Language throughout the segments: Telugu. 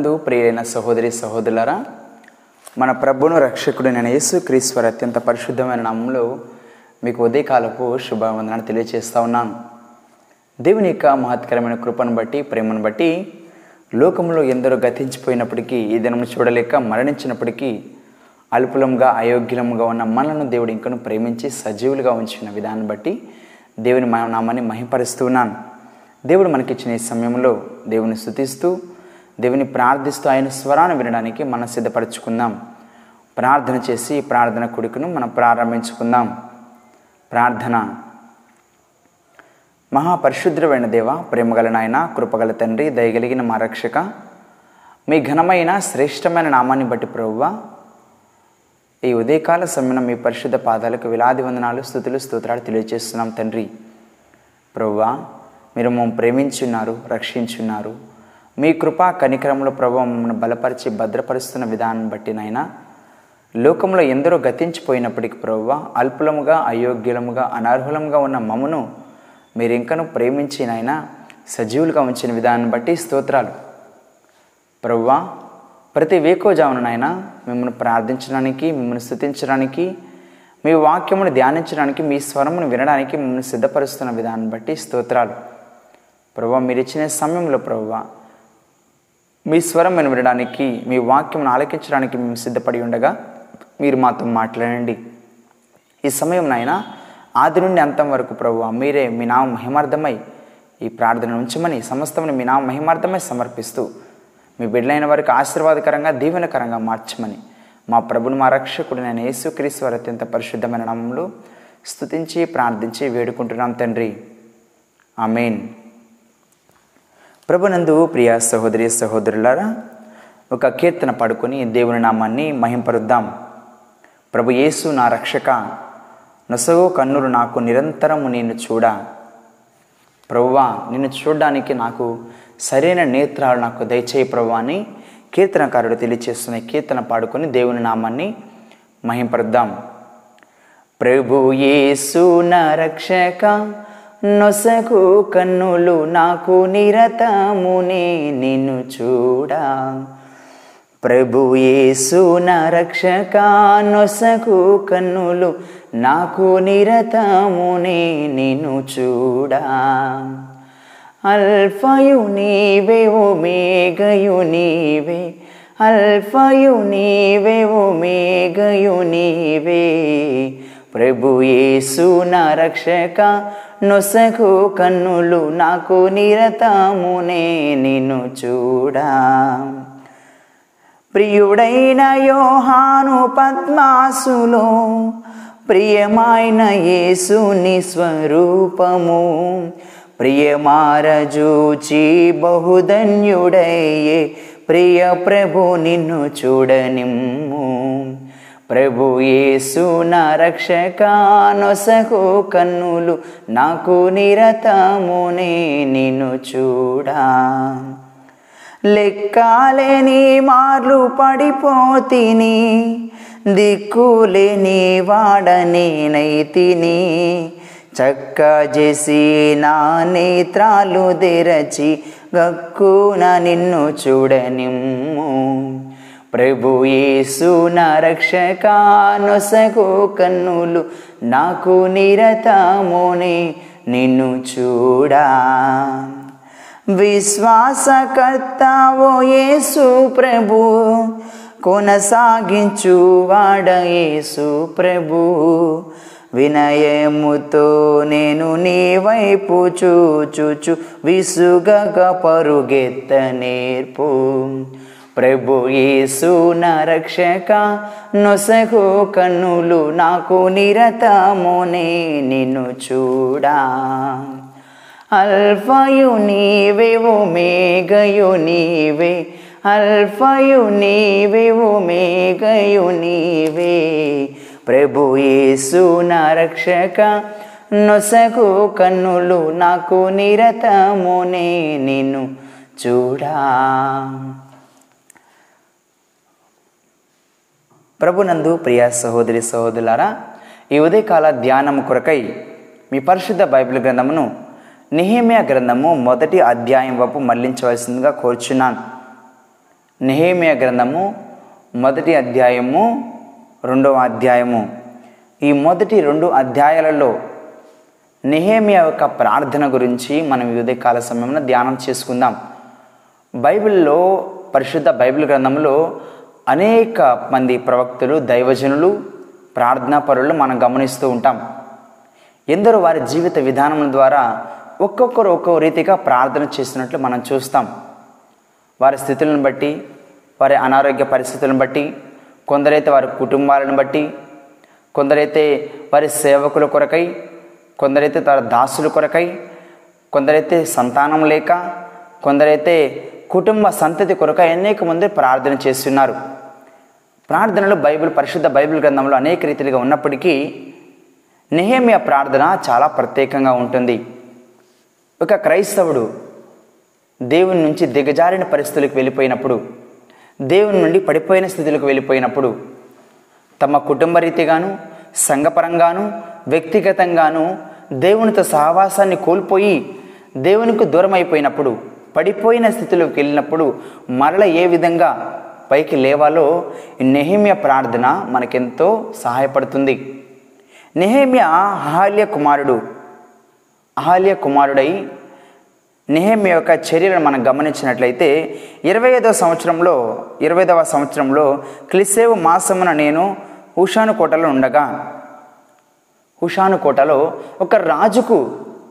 ప్రభునందు ప్రియులైన సహోదరి సహోదరులరా మన ప్రభును రక్షకుడైన నేను క్రీశ్వర్ అత్యంత పరిశుద్ధమైన నామంలో మీకు ఉదయకాలపు శుభవందనాన్ని తెలియజేస్తూ ఉన్నాను. దేవుని యొక్క మహత్కరమైన కృపను బట్టి ప్రేమను బట్టి లోకంలో ఎందరో గతించిపోయినప్పటికీ ఈ దినం చూడలేక మరణించినప్పటికీ అల్పులంగా అయోగ్యులంగా ఉన్న మనలను దేవుడు ఇంకను ప్రేమించి సజీవులుగా ఉంచిన విధానం బట్టి దేవుని నామాన్ని మహింపరుస్తూ ఉన్నాను. దేవుడు మనకిచ్చిన ఈ సమయంలో దేవుని స్థుతిస్తూ దేవుని ప్రార్థిస్తూ ఆయన స్వరాన్ని వినడానికి మనం సిద్ధపరచుకుందాం. ప్రార్థన చేసి ఈ ప్రార్థన కొడుకును మనం ప్రారంభించుకుందాం. ప్రార్థన. మహాపరిశుద్రమైన దేవ ప్రేమగల నాయన కృపగల తండ్రి దయగలిగిన మా రక్షక మీ ఘనమైన శ్రేష్టమైన నామాన్ని బట్టి ప్రభువ ఈ ఉదయకాల సమయం మీ పరిశుద్ధ పాదాలకు విలాది వందనాలు స్థుతులు స్తోత్రాలు తెలియజేస్తున్నాం తండ్రి. ప్రభువ మీరు మమ్మల్ని ప్రేమించున్నారు రక్షించున్నారు మీ కృపా కనికరంలో ప్రభావం మమ్మల్ని బలపరిచి భద్రపరుస్తున్న విధానం బట్టి లోకంలో ఎందరో గతించిపోయినప్పటికీ ప్రభువ అల్పులముగా అయోగ్యులముగా అనర్హులముగా ఉన్న మమ్మను మీరు ఇంకను సజీవులుగా ఉంచిన విధానం బట్టి స్తోత్రాలు. ప్రభువా ప్రతి వేకోజామునైనా మిమ్మల్ని ప్రార్థించడానికి మిమ్మల్ని స్థుతించడానికి మీ వాక్యమును ధ్యానించడానికి మీ స్వరమును వినడానికి మిమ్మల్ని సిద్ధపరుస్తున్న విధానం బట్టి స్తోత్రాలు. ప్రభు మీరు ఇచ్చిన సమయంలో ప్రభువా మీ స్వరం వినడానికి మీ వాక్యం ఆలకించడానికి మేము సిద్ధపడి ఉండగా మీరు మాతో మాట్లాడండి. ఈ సమయం నాయన ఆది నుండి అంతం వరకు ప్రభు మీరే మీ నామ మహిమార్థమై ఈ ప్రార్థన ఉంచమని సమస్తముని మీ నామ మహిమార్థమై సమర్పిస్తూ మీ బిడ్డలైన వారికి ఆశీర్వాదకరంగా దీవెనకరంగా మార్చమని మా ప్రభుని మా రక్షకుడు నేను యేసుక్రీస్తు వారి అత్యంత పరిశుద్ధమైన నామంలో స్తుతించి ప్రార్థించి వేడుకుంటున్నాం తండ్రి. ఆమెన్. ప్రభునందు ప్రియ సహోదరి సహోదరులారా ఒక కీర్తన పడుకొని దేవుని నామాన్ని మహింపరుద్దాం. ప్రభు యేసు నా రక్షక నొసగో కన్నులు నాకు నిరంతరము నేను చూడ. ప్రభువా నిన్ను చూడడానికి నాకు సరైన నేత్రాలు నాకు దయచేయి ప్రభు అని కీర్తనకారుడు తెలియచేస్తున్న కీర్తన పాడుకొని దేవుని నామాన్ని మహింపరుద్దాం. ప్రభు యేసు నా రక్షక నొసకు కన్నులు నాకు నిరతమునే నిన్ను చూడా. ప్రభు యేసు నా రక్షక నొసకు కన్నులు నాకు నిరతమునే నిన్ను చూడా. అల్ఫయు నీవే ఓ నీవే. అల్ఫయు నీవే ఓ నీవే. ప్రభు యేసు నా రక్షక నొసకు కన్నులు నాకు నిరతమునే నిన్ను చూడా. ప్రియుడైన యోహాను పద్మాసులో ప్రియమైన యేసుని స్వరూపము ప్రియమారజూచి బహుధన్యుడయ్యే ప్రియ ప్రభు నిన్ను చూడనిమ్ము. ప్రభు యేసు నా రక్షక నొసగు కన్నులు నాకు నిరతమునే నిన్ను చూడా. లెక్కాలేని మార్లు పడిపోతిని దిక్కులేని వాడనేనైతిని చక్క చేసి నా నేత్రాలు తెరచి గక్కున నిన్ను చూడనిమ్ము. ప్రభు యేసు నా రక్షక నొసగు కన్నులు నాకు నిరతమునే నిన్ను చూడా. విశ్వాసకర్త ఓ యేసు ప్రభు కొనసాగించు వాడ యేసు ప్రభు. వినయముతో నేను నీ వైపు చూచుచు విసుగగ పరుగెత్త నేర్పు. ప్రభు యేసు రక్షక నొసగు కన్నులు నాకు నిరతమునే నిన్ను చూడా. అల్ఫయు నీవే ఒమేగయు నీవే. అల్ఫయు నీవే ఒమేగయు నీవే. ప్రభు యేసు రక్షక నొసగు కన్నులు నాకు నిరతమునే నిన్ను చూడా. ప్రభునందు ప్రియ సహోదరి సహోదరులారా ఈ ఉదయకాల ధ్యానము కొరకై మీ పరిశుద్ధ బైబిల్ గ్రంథమును నిహేమియా గ్రంథము మొదటి అధ్యాయం వైపు మళ్ళించవలసిందిగా కోరుచున్నాను. నెహేమియా గ్రంథము మొదటి అధ్యాయము రెండవ అధ్యాయము. ఈ మొదటి రెండు అధ్యాయాలలో నెహేమియా యొక్క ప్రార్థన గురించి మనం ఉదయకాల సమయంలో ధ్యానం చేసుకుందాం. బైబిల్లో పరిశుద్ధ బైబిల్ గ్రంథంలో అనేక మంది ప్రవక్తలు దైవజనులు ప్రార్థనాపరులు మనం గమనిస్తూ ఉంటాం. ఎందరో వారి జీవిత విధానం ద్వారా ఒక్కొక్కరు ఒక్కో రీతిగా ప్రార్థన చేస్తున్నట్లు మనం చూస్తాం. వారి స్థితులను బట్టి వారి అనారోగ్య పరిస్థితులను బట్టి కొందరైతే వారి కుటుంబాలను బట్టి కొందరైతే వారి సేవకుల కొరకై కొందరైతే వారి దాసుల కొరకై కొందరైతే సంతానం లేక కొందరైతే కుటుంబ సంతతి కొరకై అనేక మంది ప్రార్థన చేస్తున్నారు. ప్రార్థనలు బైబిల్ పరిశుద్ధ బైబిల్ గ్రంథంలో అనేక రీతిలుగా ఉన్నప్పటికీ నెహేమియా ప్రార్థన చాలా ప్రత్యేకంగా ఉంటుంది. ఒక క్రైస్తవుడు దేవుని నుంచి దిగజారిన పరిస్థితులకు వెళ్ళిపోయినప్పుడు దేవుని నుండి పడిపోయిన స్థితులకు వెళ్ళిపోయినప్పుడు తమ కుటుంబ రీతిగాను సంఘపరంగాను వ్యక్తిగతంగాను దేవునితో సహవాసాన్ని కోల్పోయి దేవునికి దూరం అయిపోయినప్పుడు పడిపోయిన స్థితిలోకి వెళ్ళినప్పుడు మరల ఏ విధంగా పైకి లేవాలో ఈ ప్రార్థన మనకెంతో సహాయపడుతుంది. నెహేమ్య అహాల్య కుమారుడు. అహాల్య కుమారుడై నెహేమియా యొక్క చర్యలను మనం గమనించినట్లయితే ఇరవై ఐదవ సంవత్సరంలో ఇరవై ఐదవ సంవత్సరంలో క్లిసేవు మాసమున నేను హుషాను కోటలో ఉండగా హుషాను కోటలో ఒక రాజుకు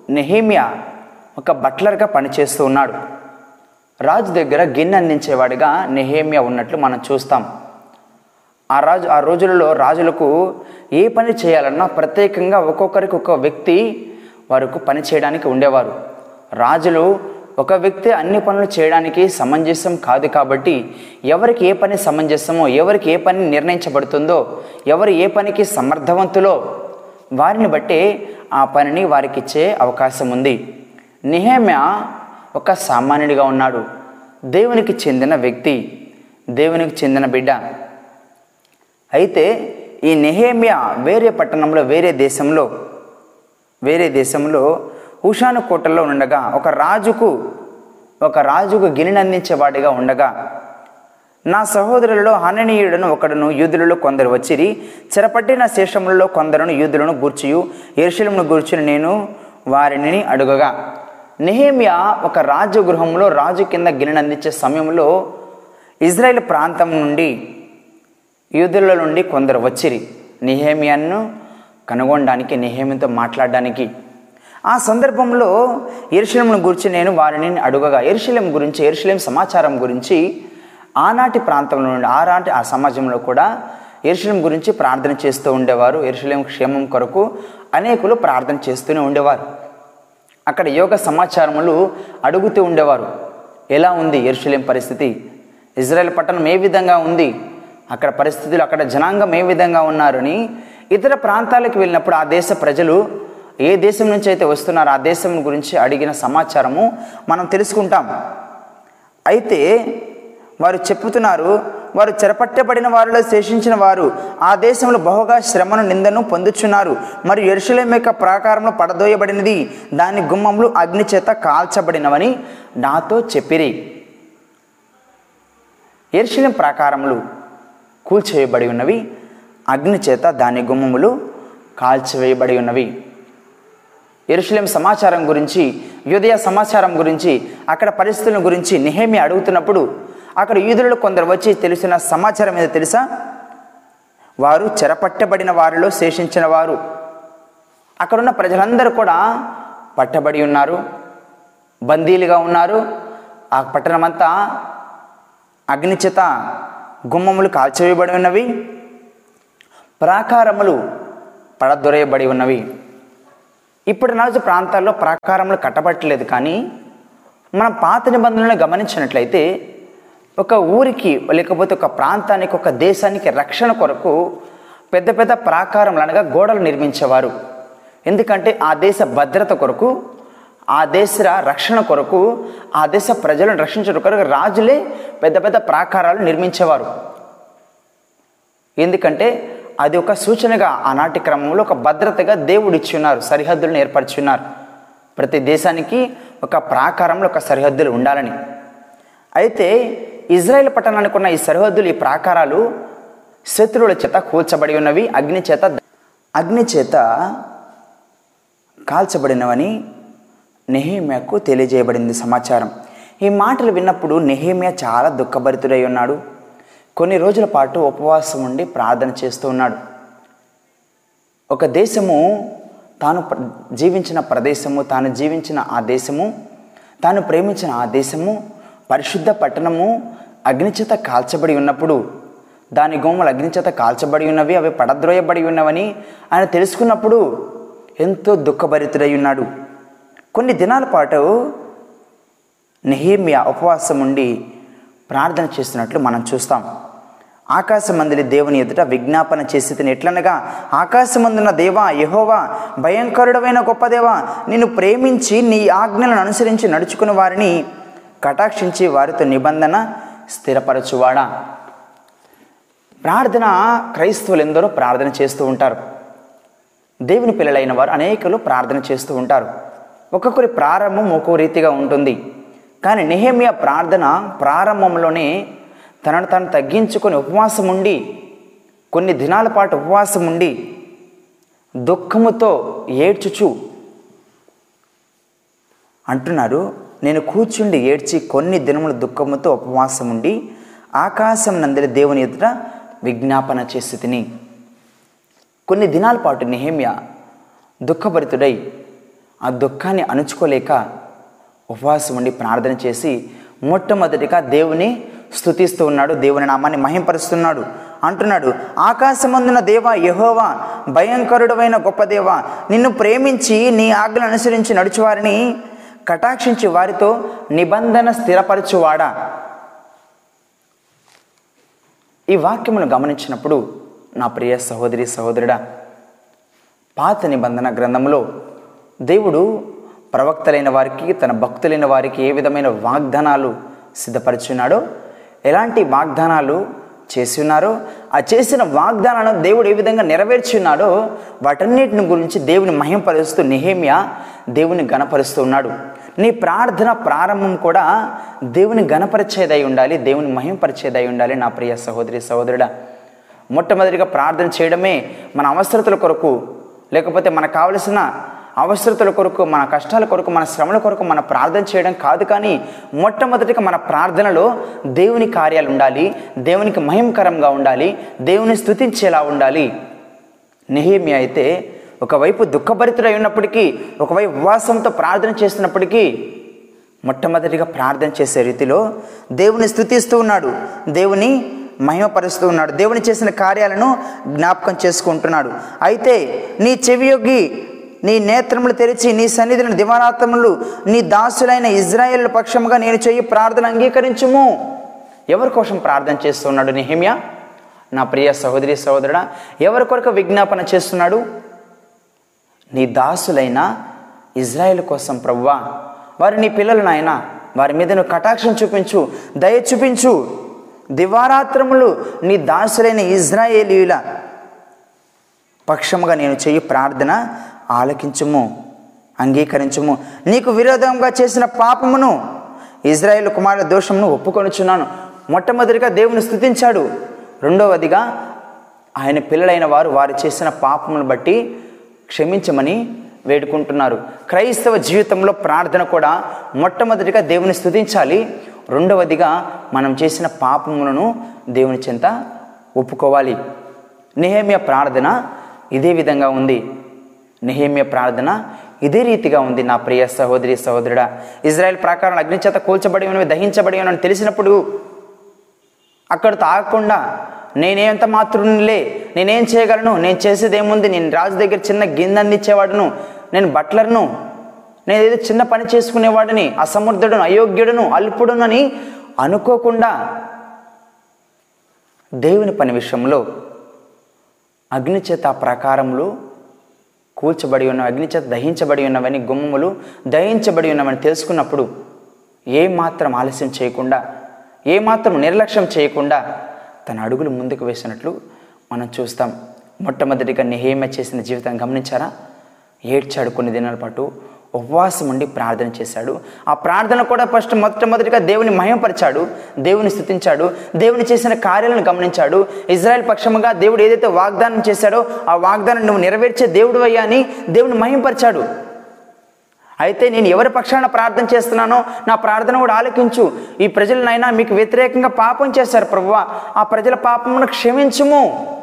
నెహేమియా ఒక బట్లర్గా పనిచేస్తూ ఉన్నాడు. రాజు దగ్గర గిన్నె అందించేవాడిగా నెహేమియా ఉన్నట్లు మనం చూస్తాం. ఆ రాజు ఆ రోజులలో రాజులకు ఏ పని చేయాలన్నా ప్రత్యేకంగా ఒక్కొక్కరికి ఒక వ్యక్తి వారికి పని చేయడానికి ఉండేవారు. రాజులు ఒక వ్యక్తి అన్ని పనులు చేయడానికి సమంజసం కాదు కాబట్టి ఎవరికి ఏ పని సమంజసమో ఎవరికి ఏ పని నిర్ణయించబడుతుందో ఎవరు ఏ పనికి సమర్థవంతులో వారిని బట్టే ఆ పనిని వారికిచ్చే అవకాశం ఉంది. నిహేమ్యా ఒక సామాన్యుడిగా ఉన్నాడు. దేవునికి చెందిన వ్యక్తి దేవునికి చెందిన బిడ్డ. అయితే ఈ నెహేమియా వేరే పట్టణంలో వేరే దేశంలో వేరే దేశంలో హుషాను కోటలో ఉండగా ఒక రాజుకు ఒక రాజుకు గిన్నెనందించేవాడిగా ఉండగా నా సహోదరులలో హననీయుడను ఒకడును యూదులలో కొందరు వచ్చిరి చెరపట్టిన శేషములలో కొందరును యూదులను గూర్చియు ఎరుశలమును గూర్చిన నేను వారిని అడుగగా. నెహేమియా ఒక రాజగృహంలో రాజు కింద గిన్నెనందించే సమయంలో ఇజ్రాయెల్ ప్రాంతం నుండి యూదుల నుండి కొందరు వచ్చిరి. నిహేమియాను కనుగొనడానికి నిహేమితో మాట్లాడడానికి. ఆ సందర్భంలో ఎరుశలంను గురించి నేను వారిని అడుగగా ఎరుశలం గురించి ఎరుశలం సమాచారం గురించి ఆనాటి ప్రాంతంలో నుండి ఆనాటి ఆ సమాజంలో కూడా ఎరుశలం గురించి ప్రార్థన చేస్తూ ఉండేవారు. ఎరుశలం క్షేమం కొరకు అనేకులు ప్రార్థన చేస్తూనే ఉండేవారు. అక్కడ యోగ సమాచారములు అడుగుతూ ఉండేవారు. ఎలా ఉంది ఎరుషలేం పరిస్థితి? ఇజ్రాయెల్ పట్టణం ఏ విధంగా ఉంది? అక్కడ పరిస్థితులు అక్కడ జనాంగం ఏ విధంగా ఉన్నారని ఇతర ప్రాంతాలకు వెళ్ళినప్పుడు ఆ దేశ ప్రజలు ఏ దేశం నుంచి అయితే వస్తున్నారో ఆ దేశం గురించి అడిగిన సమాచారము మనం తెలుసుకుంటాం. అయితే వారు చెప్పుతున్నారు వారు చెరపట్టబడిన వారిలో శేషించిన వారు ఆ దేశంలో బహుగా శ్రమను నిందను పొందుచున్నారు. మరియు ఎరుషులేం యొక్క ప్రాకారంలో పడదోయబడినది దాని గుమ్మములు అగ్ని చేత కాల్చబడినవని నాతో చెప్పిరి. ఎరుషులేం ప్రాకారములు కూల్చేయబడి ఉన్నవి అగ్ని చేత దాని గుమ్మములు కాల్చివేయబడి ఉన్నవి. ఎరుషులేం సమాచారం గురించి యుదయ సమాచారం గురించి అక్కడ పరిస్థితుల గురించి నిహేమి అడుగుతున్నప్పుడు అక్కడ యూదులలో కొందరు వచ్చి తెలిసిన సమాచారం ఏదో తెలుసా? వారు చెరపట్టబడిన వారిలో శేషించిన వారు. అక్కడున్న ప్రజలందరూ కూడా పట్టబడి ఉన్నారు బందీలుగా ఉన్నారు. ఆ పట్టణమంతా అగ్నిచేత గుమ్మములు కాల్చివేయబడి ఉన్నవి ప్రాకారములు పడదొరేయబడి ఉన్నవి. ఇప్పుడు నాలుగు ప్రాంతాల్లో ప్రాకారములు కట్టబట్టలేదు కానీ మనం పాత నిబంధనలను గమనించినట్లయితే ఒక ఊరికి లేకపోతే ఒక ప్రాంతానికి ఒక దేశానికి రక్షణ కొరకు పెద్ద పెద్ద ప్రాకారములు అనగా గోడలు నిర్మించేవారు. ఎందుకంటే ఆ దేశ భద్రత కొరకు ఆ దేశ రక్షణ కొరకు ఆ దేశ ప్రజలను రక్షించడం కొరకు రాజులే పెద్ద పెద్ద ప్రాకారాలు నిర్మించేవారు. ఎందుకంటే అది ఒక సూచనగా ఆనాటి క్రమంలో ఒక భద్రతగా దేవుడిచ్చున్నారు సరిహద్దులను ఏర్పరిచి ఉన్నారు ప్రతి దేశానికి ఒక ప్రాకారంలో ఒక సరిహద్దులు ఉండాలని. అయితే ఇజ్రాయెల్ పట్టణానికి ఉన్న ఈ సరిహద్దులు ఈ ప్రాకారాలు శత్రువుల చేత కూల్చబడి ఉన్నవి అగ్ని చేత అగ్ని చేత కాల్చబడినవని నెహేమియాకు తెలియజేయబడింది సమాచారం. ఈ మాటలు విన్నప్పుడు నెహేమియా చాలా దుఃఖభరితుడై ఉన్నాడు. కొన్ని రోజుల పాటు ఉపవాసం ఉండి ప్రార్థన చేస్తూ ఉన్నాడు. ఒక దేశము తాను జీవించిన ప్రదేశము తాను జీవించిన ఆ దేశము తాను ప్రేమించిన ఆ దేశము పరిశుద్ధ పట్టణము అగ్నిచేత కాల్చబడి ఉన్నప్పుడు దాని గోమలు అగ్నిచేత కాల్చబడి ఉన్నవి అవి పడద్రోయబడి ఉన్నవని ఆయన తెలుసుకున్నప్పుడు ఎంతో దుఃఖభరితుడై ఉన్నాడు. కొన్ని దినాల పాటు నెహేమియా ఉపవాసం ఉండి ప్రార్థన చేస్తున్నట్లు మనం చూస్తాం. ఆకాశమందులి దేవుని ఎదుట విజ్ఞాపన చేసి తిని ఎట్లనగా ఆకాశమందున్న దేవా యహోవా భయంకరుడమైన గొప్ప దేవా నిన్ను ప్రేమించి నీ ఆజ్ఞలను అనుసరించి నడుచుకున్న వారిని కటాక్షించి వారితో నిబంధన స్థిరపరచువాడా? ప్రార్థన క్రైస్తవులు ఎందరో ప్రార్థన చేస్తూ ఉంటారు. దేవుని పిల్లలైన వారు అనేకులు ప్రార్థన చేస్తూ ఉంటారు. ఒక్కొక్కరి ప్రారంభం ఒక్కో రీతిగా ఉంటుంది. కానీ నెహేమియా ప్రార్థన ప్రారంభంలోనే తనను తను తగ్గించుకొని ఉపవాసం ఉండి కొన్ని దినాల పాటు ఉపవాసం ఉండి దుఃఖముతో ఏడ్చుచు అంటున్నారు నేను కూర్చుండి ఏడ్చి కొన్ని దినముల దుఃఖముతో ఉపవాసం ఉండి ఆకాశం నందరి దేవుని ఎదుట విజ్ఞాపన చేసి తిని. కొన్ని దినాల పాటు నిహేమ్య దుఃఖభరితుడై ఆ దుఃఖాన్ని అణుచుకోలేక ఉపవాసం ఉండి ప్రార్థన చేసి మొట్టమొదటిగా దేవుని స్తుతిస్తూ ఉన్నాడు దేవుని నామాన్ని మహింపరుస్తున్నాడు. అంటున్నాడు ఆకాశమందున దేవా యహోవా భయంకరుడమైన గొప్ప దేవా నిన్ను ప్రేమించి నీ ఆజ్ఞలు అనుసరించి నడుచువారిని కటాక్షించి వారితో నిబంధన స్థిరపరచువాడా? ఈ వాక్యమును గమనించినప్పుడు నా ప్రియ సహోదరి సహోదరుడా పాత నిబంధన గ్రంథంలో దేవుడు ప్రవక్తలైన వారికి తన భక్తులైన వారికి ఏ విధమైన వాగ్దానాలు సిద్ధపరచున్నాడో ఎలాంటి వాగ్దానాలు చేసి ఉన్నారో ఆ చేసిన వాగ్దానాలను దేవుడు ఏ విధంగా నెరవేర్చున్నాడో వాటన్నిటిని గురించి దేవుని మహింపరుస్తూ నిహేమియా దేవుని గణపరుస్తూ ఉన్నాడు. నీ ప్రార్థన ప్రారంభం కూడా దేవుని గణపరిచేదై ఉండాలి దేవుని మహింపరిచేదై ఉండాలి నా ప్రియ సహోదరి సహోదరుడా. మొట్టమొదటిగా ప్రార్థన చేయడమే మన అవసరతల కొరకు లేకపోతే మనకు కావలసిన అవసరతల కొరకు మన కష్టాల కొరకు మన శ్రమల కొరకు మన ప్రార్థన చేయడం కాదు కానీ మొట్టమొదటిగా మన ప్రార్థనలో దేవుని కార్యాలు ఉండాలి దేవునికి మహిమకరంగా ఉండాలి దేవుని స్తుతించేలా ఉండాలి. నెహేమి అయితే ఒకవైపు దుఃఖభరితుడై ఉన్నప్పటికీ ఒకవైపు ఉపవాసంతో ప్రార్థన చేస్తున్నప్పటికీ మొట్టమొదటిగా ప్రార్థన చేసే రీతిలో దేవుని స్థుతిస్తూ ఉన్నాడు. దేవుని మహిమపరుస్తూ ఉన్నాడు. దేవుని చేసిన కార్యాలను జ్ఞాపకం చేసుకుంటున్నాడు. అయితే నీ చెవియొగ్గి నీ నేత్రములు తెరిచి నీ సన్నిధిని దివారాత్రములు నీ దాసులైన ఇజ్రాయేల్ పక్షముగా నేను చెయ్యి ప్రార్థన అంగీకరించుము. ఎవరి కోసం ప్రార్థన చేస్తున్నాడు నిహిమ్య? నా ప్రియ సహోదరి సహోదరుడా ఎవరి కొరకు విజ్ఞాపన చేస్తున్నాడు? నీ దాసులైన ఇజ్రాయెల్ కోసం ప్రవ్వా. వారు నీ పిల్లలు నాయన. వారి మీద నువ్వు కటాక్షం చూపించు దయ చూపించు. దివారాత్రములు నీ దాసులైన ఇజ్రాయేలీల పక్షముగా నేను చెయ్యి ప్రార్థన ఆలకించుము అంగీకరించుము. నీకు విరోధంగా చేసిన పాపమును ఇజ్రాయేల్ కుమారుల దోషమును ఒప్పుకొనుచున్నాను. మొట్టమొదటిగా దేవుని స్థుతించాడు రెండవదిగా ఆయన పిల్లలైన వారు వారు చేసిన పాపమును బట్టి క్షమించమని వేడుకుంటున్నారు. క్రైస్తవ జీవితంలో ప్రార్థన కూడా మొట్టమొదటిగా దేవుని స్థుతించాలి రెండవదిగా మనం చేసిన పాపములను దేవుని చెంత ఒప్పుకోవాలి. నిహేమ్య ప్రార్థన ఇదే విధంగా ఉంది. నిహేమ్య ప్రార్థన ఇదే రీతిగా ఉంది నా ప్రియ సహోదరి సహోదరుడా. ఇజ్రాయెల్ ప్రాకారం అగ్నిచేత కూల్చబడి ఉన్నవి దహించబడి ఉన్నవి తెలిసినప్పుడు అక్కడితో ఆగకుండా నేనేంత మాత్రునిలే నేనేం చేయగలను? నేను చేసేది ఏముంది నేను రాజు దగ్గర చిన్న గిన్నె అందించేవాడును. నేను బట్లర్ను. నేను ఏదో చిన్న పని చేసుకునేవాడిని. అసమర్థుడును అయోగ్యుడును అల్పుడును అని అనుకోకుండా దేవుని పని విషయంలో అగ్నిచేత ప్రకారములు కూల్చబడి ఉన్న అగ్నిచేత దహించబడి ఉన్నవని గుమ్మములు దహించబడి ఉన్నవని తెలుసుకున్నప్పుడు ఏమాత్రం ఆలస్యం చేయకుండా ఏమాత్రం నిర్లక్ష్యం చేయకుండా తన అడుగులు ముందుకు వేసినట్లు మనం చూస్తాం. మొట్టమొదటిగా నిహేమ చేసిన జీవితం గమనించారా? ఏడ్చాడు కొన్ని దినాల పాటు ఉపవాసం ఉండి ప్రార్థన చేశాడు. ఆ ప్రార్థన కూడా ఫస్ట్ మొట్టమొదటిగా దేవుని మహిమపరిచాడు దేవుని స్థుతించాడు దేవుని చేసిన కార్యాలను గమనించాడు. ఇజ్రాయెల్ పక్షముగా దేవుడు ఏదైతే వాగ్దానం చేశాడో ఆ వాగ్దానం నువ్వు నెరవేర్చే దేవుడు అయ్యా అని దేవుని మహిమపరిచాడు. అయితే నేను ఎవరి పక్షాన ప్రార్థన చేస్తున్నానో నా ప్రార్థన కూడా ఆలకించు. ఈ ప్రజలనైనా మీకు వ్యతిరేకంగా పాపం చేశారు ప్రభువా. ఆ ప్రజల పాపమును క్షమించుము.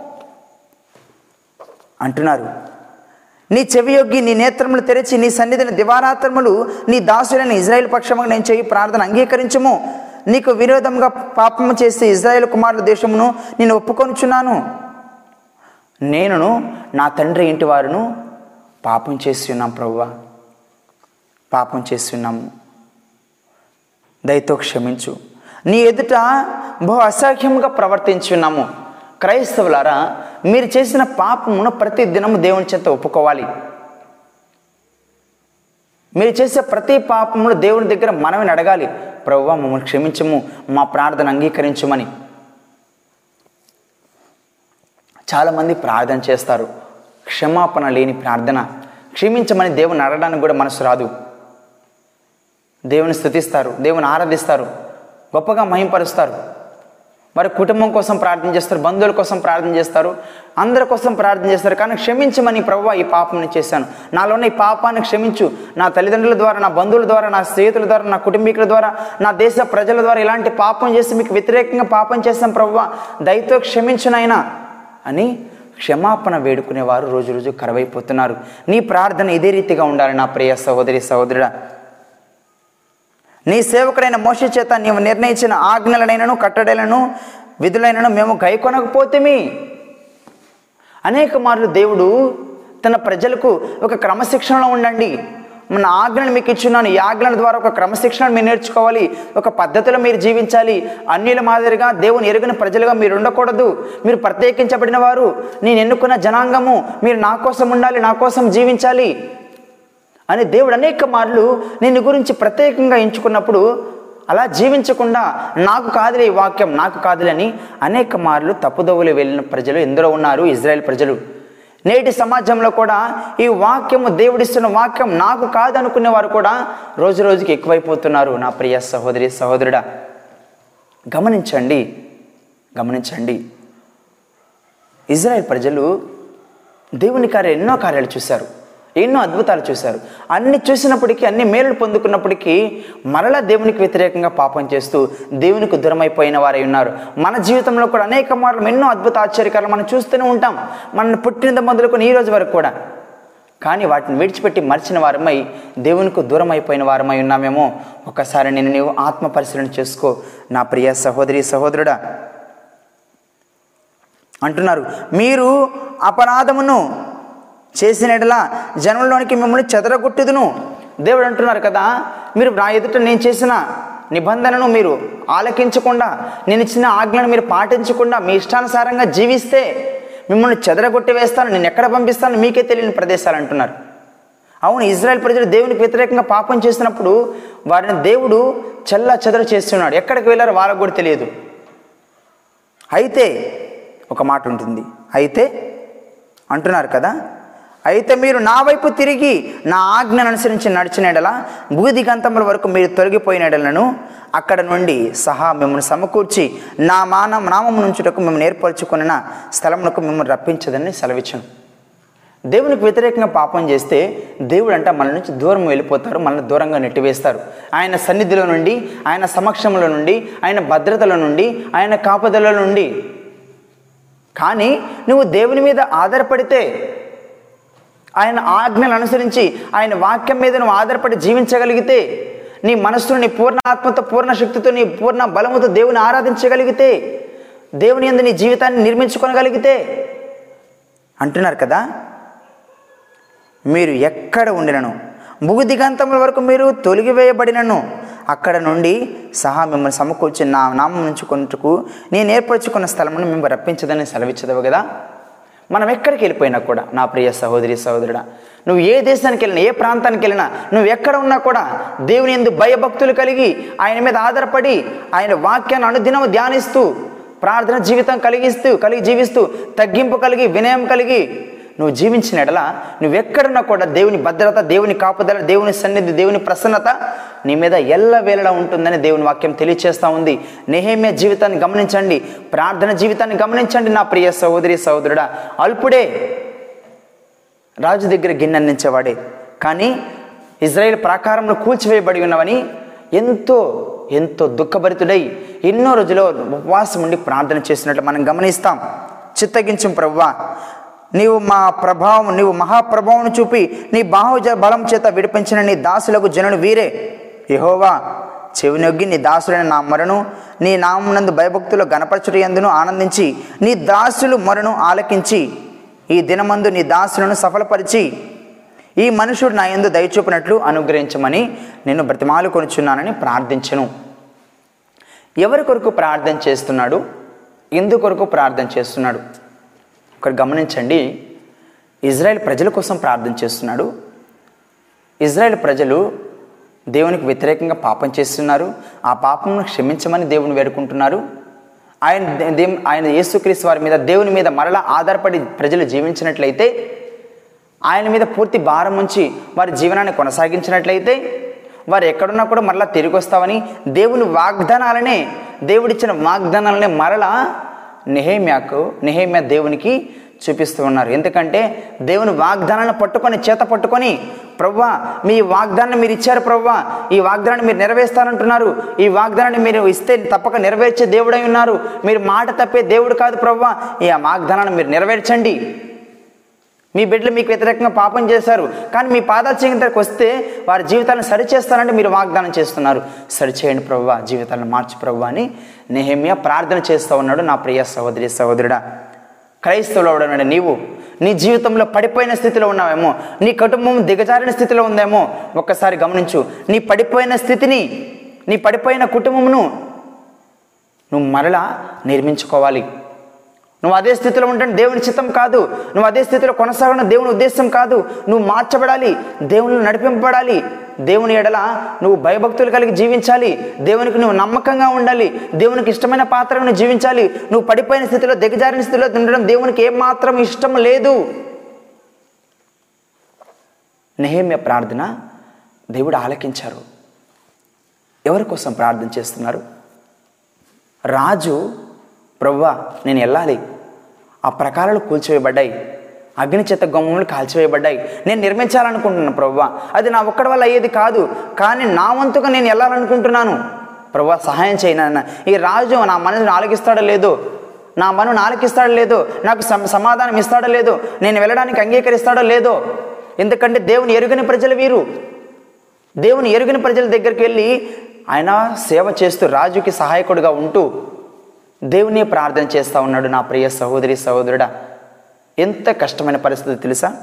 అంటున్నారు. నీ చెవియొగ్గి నీ నేత్రములు తెరిచి నీ సన్నిధిని దివారాత్రములు నీ దాసులైన ఇజ్రాయెల్ పక్షముగా నేను చేయి ప్రార్థన అంగీకరించుము. నీకు విరోధంగా పాపము చేసే ఇజ్రాయెల్ కుమారుల దేశమును నేను ఒప్పుకొనుచున్నాను. నేనును నా తండ్రి ఇంటి వారును పాపం చేసి ఉన్నాం ప్రభువా. పాపం చేస్తున్నాము. దయతో క్షమించు. నీ ఎదుట బహు అసహ్యముగా ప్రవర్తించున్నాము. క్రైస్తవులారా మీరు చేసిన పాపమును ప్రతి దినము దేవుని చేత ఒప్పుకోవాలి. మీరు చేసే ప్రతి పాపమును దేవుని దగ్గర మనమే అడగాలి. ప్రభువా మమ్మల్ని క్షమించము మా ప్రార్థన అంగీకరించమని. చాలామంది ప్రార్థన చేస్తారు. క్షమాపణ లేని ప్రార్థన. క్షమించమని దేవుని అడగడానికి కూడా మనసు రాదు. దేవుని స్థుతిస్తారు దేవుని ఆరాధిస్తారు గొప్పగా మహింపరుస్తారు. వారి కుటుంబం కోసం ప్రార్థన చేస్తారు బంధువుల కోసం ప్రార్థన చేస్తారు అందరి కోసం ప్రార్థన చేస్తారు కానీ క్షమించమని ప్రభు ఈ పాపం చేశాను. నాలోని ఈ పాపాన్ని క్షమించు. నా తల్లిదండ్రుల ద్వారా నా బంధువుల ద్వారా నా స్నేహితుల ద్వారా నా కుటుంబీకుల ద్వారా నా దేశ ప్రజల ద్వారా ఇలాంటి పాపం చేసి మీకు వ్యతిరేకంగా పాపం చేశాం ప్రభు దయతో క్షమించునైనా అని క్షమాపణ వేడుకునేవారు రోజు రోజు కరువైపోతున్నారు. నీ ప్రార్థన ఇదే రీతిగా ఉండాలి నా ప్రియ సహోదరి సహోదరుడా. నీ సేవకుడైన మోష చేత నీవు నిర్ణయించిన ఆజ్ఞలనైనను కట్టడలను విధులైనను మేము గైకొనకపోతేమి. అనేక మార్లు దేవుడు తన ప్రజలకు ఒక క్రమశిక్షణలో ఉండండి. మన ఆజ్ఞలు మీకు ఇచ్చున్నాను. ఈ ఆజ్ఞల ద్వారా ఒక క్రమశిక్షణ మీరు నేర్చుకోవాలి. ఒక పద్ధతిలో మీరు జీవించాలి. అన్యుల మాదిరిగా దేవుని ఎరుగని ప్రజలుగా మీరు ఉండకూడదు. మీరు ప్రత్యేకించబడిన వారు. నేను ఎన్నుకున్న జనాంగము. మీరు నా కోసం ఉండాలి. నా కోసం జీవించాలి. అని దేవుడు అనేక మార్లు నేను గురించి ప్రత్యేకంగా ఎంచుకున్నప్పుడు అలా జీవించకుండా నాకు కాదులే ఈ వాక్యం నాకు కాదులని అనేక మార్లు తప్పుదోవలు వెళ్ళిన ప్రజలు ఎందరో ఉన్నారు ఇజ్రాయెల్ ప్రజలు. నేటి సమాజంలో కూడా ఈ వాక్యము దేవుడిస్తున్న వాక్యం నాకు కాదు అనుకునే వారు కూడా రోజు రోజుకి ఎక్కువైపోతున్నారు. నా ప్రియ సహోదరి సహోదరుడా గమనించండి గమనించండి. ఇజ్రాయెల్ ప్రజలు దేవుని కార్య ఎన్నో కార్యాలు చూశారు. ఎన్నో అద్భుతాలు చూశారు. అన్ని చూసినప్పటికీ అన్ని మేలు పొందుకున్నప్పటికీ మరలా దేవునికి వ్యతిరేకంగా పాపం చేస్తూ దేవునికి దూరమైపోయిన వారై ఉన్నారు. మన జీవితంలో కూడా అనేక మార్లు ఎన్నో అద్భుత ఆశ్చర్యకాలు మనం చూస్తూనే ఉంటాం. మన పుట్టినంత మొదలుకొని ఈ రోజు వరకు కూడా. కానీ వాటిని విడిచిపెట్టి మర్చిన వారమై దేవునికి దూరం అయిపోయిన వారమై ఉన్నామేమో. ఒకసారి నేను నీవు ఆత్మ పరిశీలన చేసుకో. నా ప్రియ సహోదరి సహోదరుడా. అంటున్నారు మీరు అపరాధమును చేసినట్లా జనంలోనికి మిమ్మల్ని చెదరగొట్టుదును. దేవుడు అంటున్నారు కదా మీరు నా ఎదుట నేను చేసిన నిబంధనను మీరు ఆలకించకుండా నేను ఇచ్చిన ఆజ్ఞను మీరు పాటించకుండా మీ ఇష్టానుసారంగా జీవిస్తే మిమ్మల్ని చెదరగొట్టి వేస్తాను నేను ఎక్కడ పంపిస్తాను మీకే తెలియని ప్రదేశాలు అంటున్నారు. అవును ఇజ్రాయెల్ ప్రజలు దేవునికి వ్యతిరేకంగా పాపం చేసినప్పుడు వారిని దేవుడు చెల్ల చెదరు చేస్తున్నాడు ఎక్కడికి వెళ్ళారో వాళ్ళకు కూడా తెలియదు. అయితే ఒక మాట ఉంటుంది. అయితే అంటున్నారు కదా అయితే మీరు నా వైపు తిరిగి నా ఆజ్ఞను అనుసరించి నడిచినడల భూదిగంతముల వరకు మీరు తొలగిపోయినడలను అక్కడ నుండి సహా మిమ్మల్ని సమకూర్చి నా మానం నామం నుంచుటకు మిమ్మల్ని ఏర్పరచుకున్న స్థలమునకు మిమ్మల్ని రప్పించదని సెలవిచ్చాను. దేవునికి వ్యతిరేకంగా పాపం చేస్తే దేవుడు అంట మన నుంచి దూరం వెళ్ళిపోతారు మనల్ని దూరంగా నెట్టివేస్తారు. ఆయన సన్నిధిలో నుండి ఆయన సమక్షంలో నుండి ఆయన భద్రతల నుండి ఆయన కాపుదల నుండి. కానీ నువ్వు దేవుని మీద ఆధారపడితే ఆయన ఆజ్ఞలు అనుసరించి ఆయన వాక్యం మీద నువ్వు ఆధారపడి జీవించగలిగితే నీ మనస్సును నీ పూర్ణ ఆత్మతో పూర్ణ శక్తితో నీ పూర్ణ బలముతో దేవుని ఆరాధించగలిగితే దేవుని ఎందు నీ జీవితాన్ని నిర్మించుకోగలిగితే అంటున్నారు కదా? మీరు ఎక్కడ ఉండినను? ముగు దిగంతముల వరకు మీరు తొలగివేయబడినను అక్కడ నుండి సహా మిమ్మల్ని సమకూర్చి నా నామం నుంచి ఉంచుకుంటుకు నేను ఏర్పరచుకున్న స్థలమును మేము రప్పించదని సెలవిచ్చదవు కదా? మనం ఎక్కడికి వెళ్ళిపోయినా కూడా నా ప్రియ సహోదరి సహోదరుడా నువ్వు ఏ దేశానికి వెళ్ళినా ఏ ప్రాంతానికి వెళ్ళినా నువ్వు ఎక్కడ ఉన్నా కూడా దేవుని ఎందు భయభక్తులు కలిగి ఆయన మీద ఆధారపడి ఆయన వాక్యాన్ని అనుదినం ధ్యానిస్తూ ప్రార్థన జీవితం కలిగిస్తూ కలిగి జీవిస్తూ తగ్గింపు కలిగి వినయం కలిగి నువ్వు జీవించిన ఎడల నువ్వెక్కడున్నా కూడా దేవుని భద్రత దేవుని కాపుదల దేవుని సన్నిధి దేవుని ప్రసన్నత నీ మీద ఎల్లవేళలా ఉంటుందని దేవుని వాక్యం తెలియచేస్తూ ఉంది. నెహేమే జీవితాన్ని గమనించండి. ప్రార్థన జీవితాన్ని గమనించండి నా ప్రియ సహోదరి సహోదరుడా. అల్పుడే రాజు దగ్గర గిన్నె అందించేవాడే. కానీ ఇజ్రాయెల్ ప్రాకారంలో కూల్చివేయబడి ఉన్నవని ఎంతో ఎంతో దుఃఖభరితుడై ఎన్నో రోజులు ఉపవాసం ఉండి ప్రార్థన చేసినట్లు మనం గమనిస్తాం. చిత్తగించం ప్రవ్వా నీవు మా ప్రభావం నీవు మహాప్రభావం చూపి నీ బాహుజ బలం చేత విడిపించిన నీ దాసులకు జనుడు వీరే. యహోవా చెవినొగ్గి నీ దాసులైన నా మరను నీ నామనందు భయభక్తులు గణపరచుడు ఎందును ఆనందించి నీ దాసులు మరను ఆలకించి ఈ దినమందు నీ దాసులను సఫలపరిచి ఈ మనుషుడు నా ఎందు దయచూపినట్లు అనుగ్రహించమని నేను బ్రతిమాలు కొనుచున్నానని ప్రార్థించను. ఎవరి కొరకు ప్రార్థన చేస్తున్నాడు? ఎందు కొరకు ప్రార్థన చేస్తున్నాడు? ఒకరు గమనించండి. ఇజ్రాయెల్ ప్రజల కోసం ప్రార్థన చేస్తున్నాడు. ఇజ్రాయెల్ ప్రజలు దేవునికి వ్యతిరేకంగా పాపం చేస్తున్నారు. ఆ పాపంను క్షమించమని దేవుని వేడుకుంటున్నారు. ఆయన దేవ్- ఆయన యేసుక్రీస్తు వారి మీద దేవుని మీద మరలా ఆధారపడి ప్రజలు జీవించినట్లయితే ఆయన మీద పూర్తి భారం ఉంచి వారి జీవనాన్ని కొనసాగించినట్లయితే వారు ఎక్కడున్నా కూడా మరలా తిరిగి వస్తామని దేవుని వాగ్దానాలనే దేవుడిచ్చిన వాగ్దానాలనే మరలా నెహేమ్యాకు నెహేమ్యా దేవునికి చూపిస్తూ ఉన్నారు. ఎందుకంటే దేవుని వాగ్దానాలను పట్టుకొని చేత పట్టుకొని ప్రవ్వా మీ వాగ్దానాన్ని మీరు ఇచ్చారు ప్రవ్వా. ఈ వాగ్దానాన్ని మీరు నెరవేరుస్తారంటున్నారు. ఈ వాగ్దానాన్ని మీరు ఇస్తే తప్పక నెరవేర్చే దేవుడై ఉన్నారు. మీరు మాట తప్పే దేవుడు కాదు ప్రవ్వా. ఈ వాగ్దానాన్ని మీరు నెరవేర్చండి. మీ బిడ్డలు మీకు వ్యతిరేకంగా పాపం చేశారు. కానీ మీ పాదాల దగ్గరకు వస్తే వారి జీవితాలను సరిచేస్తానంటే మీరు వాగ్దానం చేస్తున్నారు. సరిచేయండి ప్రభు జీవితాలను మార్చి ప్రభు అని నెహమియా ప్రార్థన చేస్తూ ఉన్నాడు. నా ప్రియ సహోదరి సహోదరుడా క్రైస్తవుడు నీవు? నీ జీవితంలో పడిపోయిన స్థితిలో ఉన్నావేమో? నీ కుటుంబం దిగజారిన స్థితిలో ఉందేమో? ఒక్కసారి గమనించు. నీ పడిపోయిన స్థితిని నీ పడిపోయిన కుటుంబమును నువ్వు మరలా నిర్మించుకోవాలి. నువ్వు అదే స్థితిలో ఉంటే దేవుని చిత్తం కాదు. నువ్వు అదే స్థితిలో కొనసాగడం దేవుని ఉద్దేశం కాదు. నువ్వు మార్చబడాలి. దేవుని నడిపింపబడాలి. దేవుని ఎడల నువ్వు భయభక్తులు కలిగి జీవించాలి. దేవునికి నువ్వు నమ్మకంగా ఉండాలి. దేవునికి ఇష్టమైన పాత్రను జీవించాలి. నువ్వు పడిపోయిన స్థితిలో దిగజారిన స్థితిలో ఉండడం దేవునికి ఏమాత్రం ఇష్టం లేదు. నెహేమ్య ప్రార్థన దేవుడు ఆలకించారు. ఎవరి కోసం ప్రార్థన చేస్తున్నారు? రాజు ప్రవ్వా నేను వెళ్ళాలి. ఆ ప్రకారాలు కూల్చివేయబడ్డాయి. అగ్నిచేత చేత కాల్చివేయబడ్డాయి. నేను నిర్మించాలనుకుంటున్నాను ప్రభు అది నా ఒక్కడి వల్ల అయ్యేది కాదు. కానీ నా వంతుగా నేను వెళ్ళాలనుకుంటున్నాను. ప్రభు సహాయం చేయనన్న ఈ రాజు నా మనసును ఆలకిస్తాడో లేదో? నా మనను ఆలకిస్తాడో లేదో? నాకు సమాధానం ఇస్తాడో లేదో? నేను వెళ్ళడానికి అంగీకరిస్తాడో లేదో? ఎందుకంటే దేవుని ఎరుగని ప్రజలు వీరు. దేవుని ఎరుగని ప్రజల దగ్గరికి వెళ్ళి ఆయన సేవ చేస్తూ రాజుకి సహాయకుడిగా ఉంటూ దేవుని ప్రార్థన చేస్తూ ఉన్నాడు నా ప్రియ సహోదరి సహోదరుడా. ఎంత కష్టమైన పరిస్థితి తెలుసా?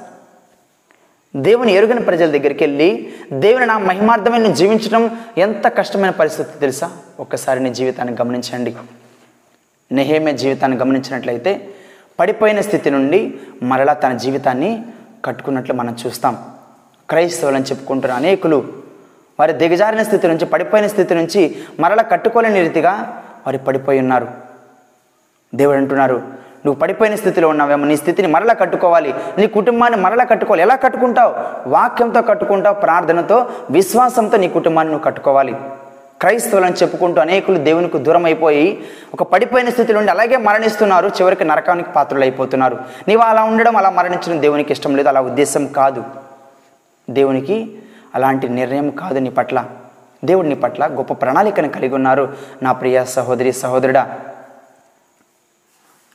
దేవుని ఎరుగని ప్రజల దగ్గరికి వెళ్ళి దేవుని నా మహిమార్థమైన జీవించడం ఎంత కష్టమైన పరిస్థితి తెలుసా? ఒక్కసారి నీ జీవితాన్ని గమనించండి. నెహేమే జీవితాన్ని గమనించినట్లయితే పడిపోయిన స్థితి నుండి మరలా తన జీవితాన్ని కట్టుకున్నట్లు మనం చూస్తాం. క్రైస్తవులని చెప్పుకుంటున్న అనేకులు వారి దిగజారిన స్థితి నుంచి పడిపోయిన స్థితి నుంచి మరలా కట్టుకోలేని రీతిగా వారు పడిపోయి ఉన్నారు. దేవుడు అంటున్నారు నువ్వు పడిపోయిన స్థితిలో ఉన్నావేమో నీ స్థితిని మరలా కట్టుకోవాలి నీ కుటుంబాన్ని మరలా కట్టుకోవాలి. ఎలా కట్టుకుంటావు? వాక్యంతో కట్టుకుంటావు ప్రార్థనతో విశ్వాసంతో నీ కుటుంబాన్ని నువ్వు కట్టుకోవాలి. క్రైస్తవులని చెప్పుకుంటూ అనేకులు దేవునికి దూరం అయిపోయి ఒక పడిపోయిన స్థితి నుండి అలాగే మరణిస్తున్నారు చివరికి నరకానికి పాత్రలు అయిపోతున్నారు నీవు అలా ఉండడం అలా మరణించడం దేవునికి ఇష్టం లేదు అలా ఉద్దేశం కాదు. దేవునికి అలాంటి నిర్ణయం కాదు నీ పట్ల. దేవుడిని పట్ల గొప్ప ప్రణాళికను కలిగి ఉన్నారు. నా ప్రియ సహోదరి సహోదరుడా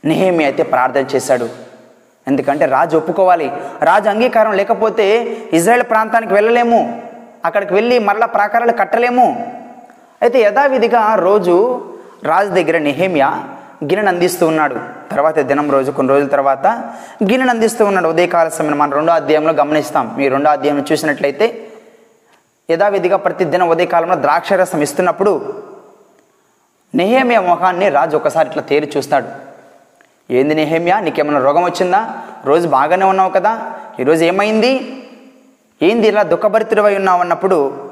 నెహేమి అయితే ప్రార్థన చేశాడు. ఎందుకంటే రాజు ఒప్పుకోవాలి. రాజు అంగీకారం లేకపోతే ఇజ్రాయెల్ ప్రాంతానికి వెళ్ళలేము. అక్కడికి వెళ్ళి మరలా ప్రాకారాలు కట్టలేము. అయితే యథావిధిగా రోజు రాజు దగ్గర నెహేమియా గిన్నెను అందిస్తూ ఉన్నాడు. తర్వాత దినం రోజు కొన్ని రోజుల తర్వాత గిన్నెను అందిస్తూ ఉన్నాడు. ఉదయకాల సమయం మనం రెండో అధ్యాయంలో గమనిస్తాం. మీ రెండో అధ్యాయం చూసినట్లయితే యథావిధిగా ప్రతి దినం ఉదయకాలంలో ద్రాక్షరసం ఇస్తున్నప్పుడు నెహేమియా మొహాన్ని రాజు ఒకసారి ఇట్లా తేరి చూస్తాడు. ఏంది నెహేమియా? నీకేమైనా రోగం వచ్చిందా? రోజు బాగానే ఉన్నావు కదా? ఈరోజు ఏమైంది? ఏంది ఇలా దుఃఖభరితుడివై ఉన్నావు అన్నప్పుడు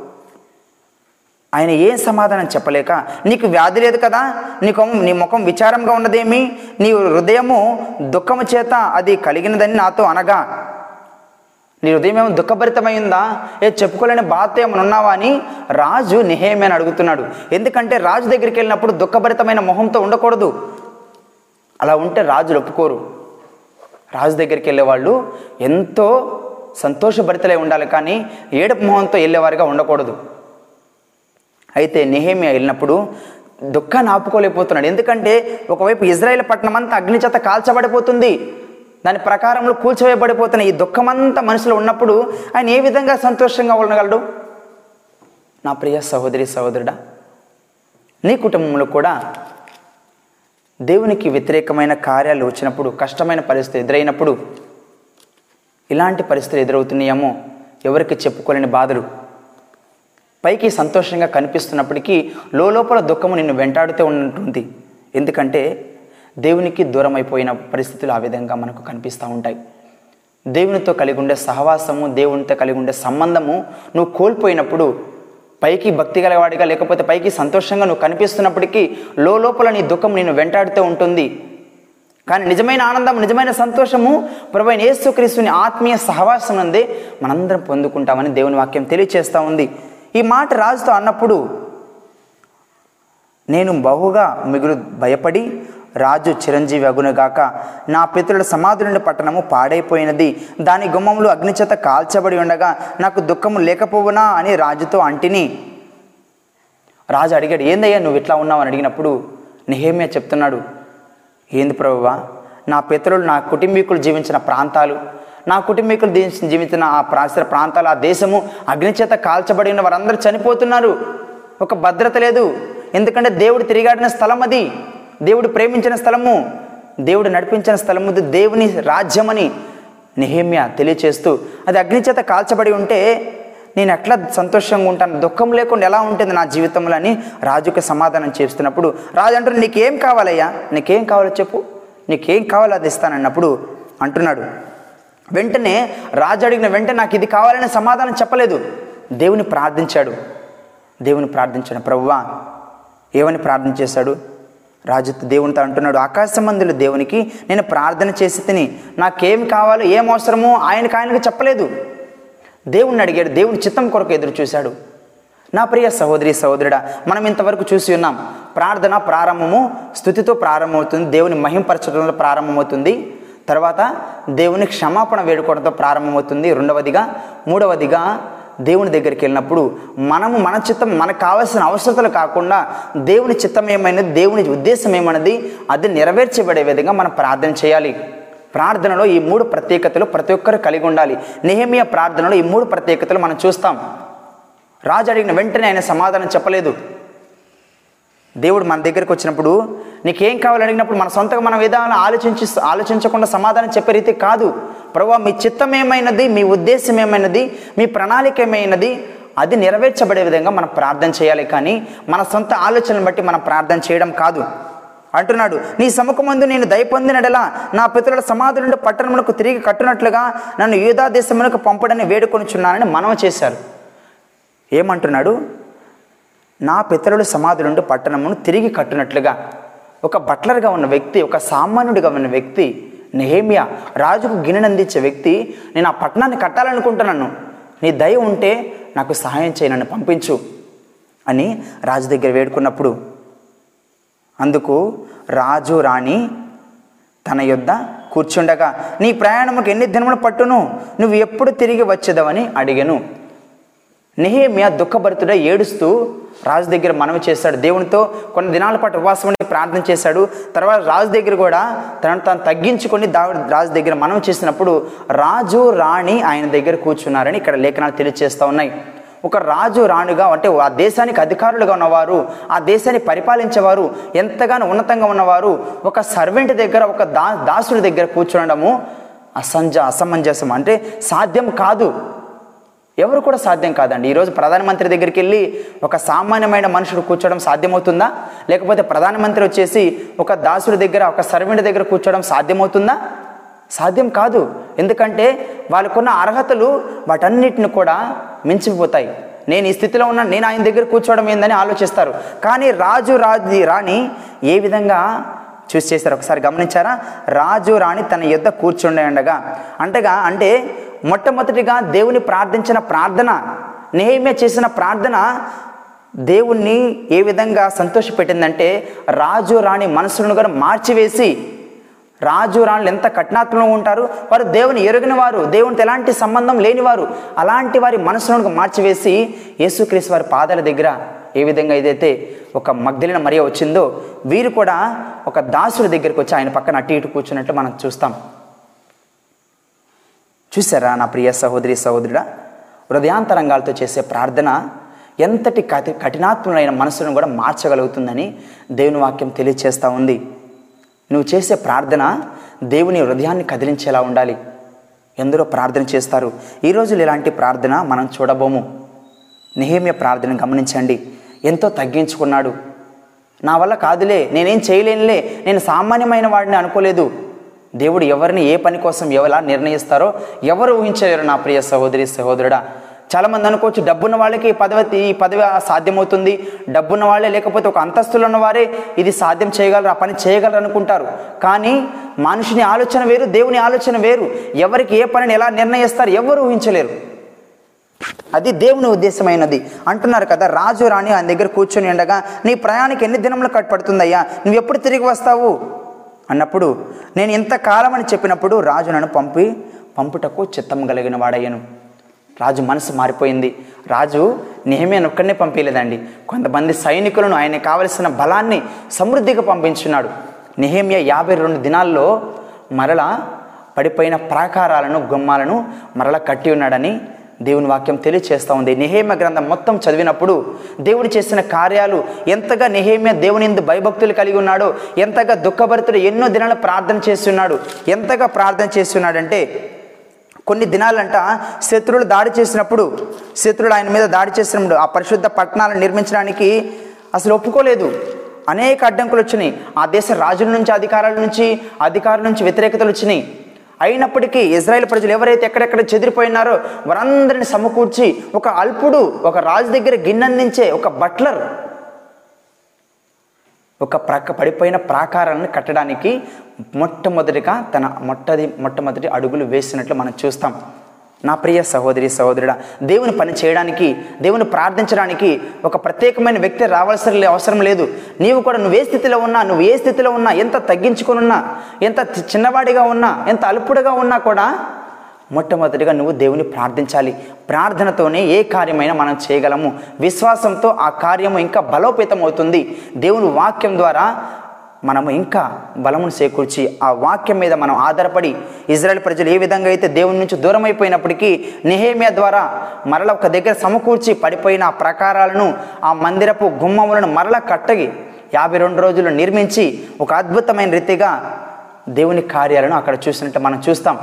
ఆయన ఏం సమాధానం చెప్పలేక నీకు వ్యాధి లేదు కదా? నీకు నీ ముఖం విచారంగా ఉన్నదేమి? నీ హృదయము దుఃఖము చేత అది కలిగినదని నాతో అనగా నీ హృదయం ఏమో దుఃఖభరితమైందా ఏ చెప్పుకోలేని బాధ ఏమైనా ఉన్నావా అని రాజు నిహేమని అడుగుతున్నాడు. ఎందుకంటే రాజు దగ్గరికి వెళ్ళినప్పుడు దుఃఖభరితమైన మొహంతో ఉండకూడదు. అలా ఉంటే రాజులు ఒప్పుకోరు. రాజు దగ్గరికి వెళ్ళేవాళ్ళు ఎంతో సంతోషభరితలై ఉండాలి కానీ ఏడుపు మొహంతో వెళ్ళేవారుగా ఉండకూడదు. అయితే నెహేమియా వెళ్ళినప్పుడు దుఃఖాన్ని ఆపుకోలేకపోతున్నాడు. ఎందుకంటే ఒకవైపు ఇజ్రాయెల్ పట్టణం అంతా అగ్నిచేత కాల్చబడిపోతుంది. దాని ప్రకారంలో కూల్చివేయబడిపోతున్న ఈ దుఃఖమంతా మనుషులు ఉన్నప్పుడు ఆయన ఏ విధంగా సంతోషంగా ఉండగలడు? నా ప్రియ సహోదరి సహోదరుడా నీ కుటుంబంలో కూడా దేవునికి వ్యతిరేకమైన కార్యాలు వచ్చినప్పుడు కష్టమైన పరిస్థితి ఎదురైనప్పుడు ఇలాంటి పరిస్థితులు ఎదురవుతున్నాయేమో ఎవరికి చెప్పుకోలేని బాధలు. పైకి సంతోషంగా కనిపిస్తున్నప్పటికీ లోపల దుఃఖము నిన్ను వెంటాడుతూ ఉంటుంది ఎందుకంటే దేవునికి దూరం అయిపోయిన పరిస్థితులు ఆ విధంగా మనకు కనిపిస్తూ ఉంటాయి. దేవునితో కలిగి ఉండే సహవాసము దేవునితో కలిగి ఉండే సంబంధము నువ్వు కోల్పోయినప్పుడు పైకి భక్తి గలవాడిగా లేకపోతే పైకి సంతోషంగా నువ్వు కనిపిస్తున్నప్పటికీ లోపల నీ దుఃఖం నేను వెంటాడుతూ ఉంటుంది. కానీ నిజమైన ఆనందం నిజమైన సంతోషము ప్రభు యేసుక్రీస్తుని ఆత్మీయ సహవాసం అందే మనందరం పొందుకుంటామని దేవుని వాక్యం తెలియచేస్తూ ఉంది. ఈ మాట రాజుతో అన్నప్పుడు నేను బహుగా మిగులు భయపడి రాజు చిరంజీవి అగునుగాక నా పితరుల సమాధులుండి పట్టణము పాడైపోయినది. దాని గుమ్మములు అగ్నిచేత కాల్చబడి ఉండగా నాకు దుఃఖము లేకపోవునా అని రాజుతో అంటిని. రాజు అడిగాడు ఏందయ్యా నువ్వు ఇట్లా ఉన్నావు? అని అడిగినప్పుడు నిహేమియా చెప్తున్నాడు ఏంది ప్రభువా నా పితరులు నా కుటుంబీకులు జీవించిన ప్రాంతాలు నా కుటుంబీకులు జీవించిన జీవించిన ఆ ప్రాచీన ప్రాంతాలు ఆ దేశము అగ్నిచేత కాల్చబడిన వారందరూ చనిపోతున్నారు. ఒక భద్రత లేదు. ఎందుకంటే దేవుడు తిరిగాడిన స్థలం అది దేవుడు ప్రేమించిన స్థలము దేవుడు నడిపించిన స్థలము దేవుని రాజ్యమని నిహేమ్య తెలియచేస్తూ అది అగ్నిచేత కాల్చబడి ఉంటే నేను ఎట్లా సంతోషంగా ఉంటాను దుఃఖం లేకుండా ఎలా ఉంటుంది నా జీవితంలో అని రాజుకి సమాధానం చేస్తున్నప్పుడు రాజు అంటారు నీకేం కావాలయ్యా? నీకేం కావాలో చెప్పు. నీకేం కావాలో అది ఇస్తానన్నప్పుడు అంటున్నాడు. వెంటనే రాజు అడిగిన వెంటనే నాకు ఇది కావాలని సమాధానం చెప్పలేదు. దేవుని ప్రార్థించాడు. దేవుని ప్రార్థించాడు ప్రభువా ఏమని ప్రార్థన చేశాడు? రాజు దేవునితో అంటున్నాడు ఆకాశమందుల దేవునికి నేను ప్రార్థన చేసి తిని నాకేం కావాలో ఏం అవసరమో ఆయనకు ఆయనకు చెప్పలేదు. దేవుణ్ణి అడిగాడు దేవుని చిత్తం కొరకు ఎదురు చూశాడు. నా ప్రియ సహోదరి సహోదరుడా మనం ఇంతవరకు చూసి ఉన్నాం. ప్రార్థన ప్రారంభము స్థుతితో ప్రారంభమవుతుంది దేవుని మహింపరచడంలో ప్రారంభమవుతుంది. తర్వాత దేవుని క్షమాపణ వేడుకోవడంతో ప్రారంభమవుతుంది. రెండవదిగా మూడవదిగా దేవుని దగ్గరికి వెళ్ళినప్పుడు మనము మన చిత్తం మనకు కావాల్సిన అవసరతలు కాకుండా దేవుని చిత్తం ఏమైనది దేవుని ఉద్దేశం ఏమన్నది అది నెరవేర్చబడే విధంగా మనం ప్రార్థన చేయాలి. ప్రార్థనలో ఈ మూడు ప్రత్యేకతలు ప్రతి ఒక్కరు కలిగి ఉండాలి. నిహమియ ప్రార్థనలో ఈ మూడు ప్రత్యేకతలు మనం చూస్తాం. రాజు అడిగిన వెంటనే ఆయన సమాధానం చెప్పలేదు. దేవుడు మన దగ్గరికి వచ్చినప్పుడు నీకేం కావాలని అడిగినప్పుడు మన సొంతగా మన విధానం ఆలోచించి ఆలోచించకుండా సమాధానం చెప్పే రీతి కాదు. ప్రభావ మీ చిత్తం ఏమైనది మీ ఉద్దేశం ఏమైనది మీ ప్రణాళిక ఏమైనది అది నెరవేర్చబడే విధంగా మనం ప్రార్థన చేయాలి కానీ మన సొంత ఆలోచనను బట్టి మనం ప్రార్థన చేయడం కాదు. అంటున్నాడు నీ సముఖమందు నేను దయపొందినడలా నా పితరుల సమాధి నుండి తిరిగి కట్టునట్లుగా నన్ను యూదా దేశములకు పంపడని వేడుకొనిచున్నానని మనవి చేశారు. ఏమంటున్నాడు? నా పితరుల సమాధి నుండి పట్టణమును తిరిగి కట్టునట్లుగా. ఒక బట్లర్గా ఉన్న వ్యక్తి ఒక సామాన్యుడిగా ఉన్న వ్యక్తి నెహేమియా రాజుకు గిన్నెనందించే వ్యక్తి నేను ఆ పట్టణాన్ని కట్టాలనుకుంటున్నాను. నీ దయ ఉంటే నాకు సహాయం చేయి నన్ను పంపించు అని రాజు దగ్గర వేడుకున్నప్పుడు అందుకు రాజు రాణి తన యొద్ద కూర్చుండగా నీ ప్రయాణముకు ఎన్ని దినములు పట్టును? నువ్వు ఎప్పుడు తిరిగి వచ్చేదవని అడిగాను. నెహేమియా దుఃఖభరితుడై ఏడుస్తూ రాజు దగ్గర మనవి చేశాడు. దేవునితో కొన్ని దినాల పాటు ఉపవాసం ఉండి ప్రార్థన చేశాడు. తర్వాత రాజు దగ్గర కూడా తనను తాను తగ్గించుకొని దా రాజు దగ్గర మనవి చేసినప్పుడు రాజు రాణి ఆయన దగ్గర కూర్చున్నారని ఇక్కడ లేఖనాలు తెలియజేస్తూ ఉన్నాయి. ఒక రాజు రాణిగా అంటే ఆ దేశానికి అధికారులుగా ఉన్నవారు ఆ దేశాన్ని పరిపాలించేవారు ఎంతగానో ఉన్నతంగా ఉన్నవారు ఒక సర్వెంట్ దగ్గర ఒక దా దాసుడి దగ్గర కూర్చునడము అసంజ అసమంజసం అంటే సాధ్యం కాదు. ఎవరు కూడా సాధ్యం కాదండి. ఈరోజు ప్రధానమంత్రి దగ్గరికి వెళ్ళి ఒక సామాన్యమైన మనుషుడు కూర్చోవడం సాధ్యమవుతుందా? లేకపోతే ప్రధానమంత్రి వచ్చేసి ఒక దాసుడి దగ్గర ఒక సర్వెంట్ దగ్గర కూర్చోవడం సాధ్యమవుతుందా? సాధ్యం కాదు. ఎందుకంటే వాళ్ళకున్న అర్హతలు వాటన్నిటిని కూడా మించిపోతాయి. నేను ఈ స్థితిలో ఉన్నాను నేను ఆయన దగ్గర కూర్చోవడం ఏందని ఆలోచిస్తారు. కానీ రాజు రాజు రాణి ఏ విధంగా చూసి చేశారు. ఒకసారి గమనించారా? రాజు రాణి తన యుద్ధ కూర్చుండే ఉండగా అంటగా అంటే మొట్టమొదటిగా దేవుని ప్రార్థించిన ప్రార్థన నేమే చేసిన ప్రార్థన దేవుణ్ణి ఏ విధంగా సంతోషపెట్టిందంటే రాజు రాణి మనసులను కూడా మార్చివేసి రాజు రాణులు ఎంత కఠినాత్మకంగా ఉంటారు వారు దేవుని ఎరుగిన వారు దేవునితో ఎలాంటి సంబంధం లేనివారు అలాంటి వారి మనసులను మార్చివేసి యేసుక్రీస్తు వారి పాదాల దగ్గర ఏ విధంగా ఏదైతే ఒక మగ్ధలిన మరియ వచ్చిందో వీరు కూడా ఒక దాసుడి దగ్గరికి వచ్చి ఆయన పక్కన అటు ఇటు కూర్చున్నట్టు మనం చూస్తాం. చూసారా నా ప్రియ సహోదరి సహోదరుడా? హృదయాంతరంగాలతో చేసే ప్రార్థన ఎంతటి కఠి కఠినాత్ములైన మనసును కూడా మార్చగలుగుతుందని దేవుని వాక్యం తెలియచేస్తూ ఉంది. నువ్వు చేసే ప్రార్థన దేవుని హృదయాన్ని కదిలించేలా ఉండాలి. ఎందరో ప్రార్థన చేస్తారు. ఈ రోజులు ఇలాంటి ప్రార్థన మనం చూడబోము. నిహేమ్య ప్రార్థన గమనించండి. ఎంతో తగ్గించుకున్నాడు. నా వల్ల కాదులే నేనేం చేయలేనులే నేను సామాన్యమైన వాడిని అనుకోలేదు. దేవుడు ఎవరిని ఏ పని కోసం ఎవలా నిర్ణయిస్తారో ఎవరు ఊహించలేరు నా ప్రియ సహోదరి సహోదరుడా. చాలామంది అనుకోవచ్చు డబ్బున్న వాళ్ళకి ఈ పదవి ఈ పదవి సాధ్యమవుతుంది. డబ్బున్న వాళ్ళే లేకపోతే ఒక అంతస్తులు ఉన్నవారే ఇది సాధ్యం చేయగలరు ఆ పని చేయగలరు అనుకుంటారు. కానీ మనిషిని ఆలోచన వేరు దేవుని ఆలోచన వేరు. ఎవరికి ఏ పనిని ఎలా నిర్ణయిస్తారు ఎవరు ఊహించలేరు. అది దేవుని ఉద్దేశమైనది. అంటున్నారు కదా రాజు రాణి ఆయన దగ్గర కూర్చొని ఉండగా నీ ప్రయాణికి ఎన్ని దినములు కట్టుపడుతుందయ్యా నువ్వు ఎప్పుడు తిరిగి వస్తావు? అన్నప్పుడు నేను ఇంతకాలం అని చెప్పినప్పుడు రాజు నన్ను పంపి పంపుటకు చిత్తం కలిగిన వాడయ్యను. రాజు మనసు మారిపోయింది. రాజు నేమే ఒక్కడనే పంపించలేదండి కొంతమంది సైనికులను ఆయన కావలసిన బలాన్ని సమృద్ధిగా పంపించున్నాడు. నెహేమియా యాభై రెండు దినాల్లో మరలా పడిపోయిన ప్రాకారాలను గుమ్మాలను మరలా కట్టి ఉన్నాడని దేవుని వాక్యం తెలియచేస్తూ ఉంది. నిహేమ గ్రంథం మొత్తం చదివినప్పుడు దేవుడు చేసిన కార్యాలు ఎంతగా నిహేమ్య దేవుని ఎందు భయభక్తులు కలిగి ఉన్నాడో ఎంతగా దుఃఖభరితుడు ఎన్నో దినాలు ప్రార్థన చేస్తున్నాడు ఎంతగా ప్రార్థన చేస్తున్నాడంటే కొన్ని దినాలంట శత్రువులు దాడి చేసినప్పుడు శత్రువులు ఆయన మీద దాడి చేసినప్పుడు ఆ పరిశుద్ధ పట్టణాలను నిర్మించడానికి అసలు ఒప్పుకోలేదు. అనేక అడ్డంకులు వచ్చినాయి. ఆ దేశ రాజుల నుంచి అధికారాల నుంచి అధికారుల నుంచి వ్యతిరేకతలు వచ్చినాయి. అయినప్పటికీ ఇజ్రాయెల్ ప్రజలు ఎవరైతే ఎక్కడెక్కడ చెదిరిపోయినారో వారందరిని సమకూర్చి ఒక అల్పుడు ఒక రాజు దగ్గర గిన్నెందించే ఒక బట్లర్ ఒక ప్రక్క పడిపోయిన ప్రాకారాన్ని కట్టడానికి మొట్టమొదటిగా తన మొట్టది మొట్టమొదటి అడుగులు వేసినట్లు మనం చూస్తాం. నా ప్రియ సహోదరి సహోదరుడా దేవుని పని చేయడానికి దేవుని ప్రార్థించడానికి ఒక ప్రత్యేకమైన వ్యక్తి రావాల్సిన అవసరం లేదు. నీవు కూడా నువ్వు ఏ స్థితిలో ఉన్నా నువ్వు ఏ స్థితిలో ఉన్నా ఎంత తగ్గించుకొని ఉన్నా ఎంత చిన్నవాడిగా ఉన్నా ఎంత అల్పుడుగా ఉన్నా కూడా మొట్టమొదటిగా నువ్వు దేవుని ప్రార్థించాలి. ప్రార్థనతోనే ఏ కార్యమైనా మనం చేయగలము. విశ్వాసంతో ఆ కార్యము ఇంకా బలోపేతం అవుతుంది దేవుని వాక్యం ద్వారా మనము ఇంకా బలమును చేకూర్చి ఆ వాక్యం మీద మనం ఆధారపడి ఇజ్రాయెల్ ప్రజలు ఏ విధంగా అయితే దేవుని నుంచి దూరం అయిపోయినప్పటికీ నిహేమియా ద్వారా మరల ఒక దగ్గర సమకూర్చి పడిపోయిన ఆ ప్రకారాలను ఆ మందిరపు గుమ్మములను మరల కట్టగి యాభై రెండు రోజులు నిర్మించి ఒక అద్భుతమైన రీతిగా దేవుని కార్యాలను అక్కడ చూసినట్టు మనం చూస్తాం.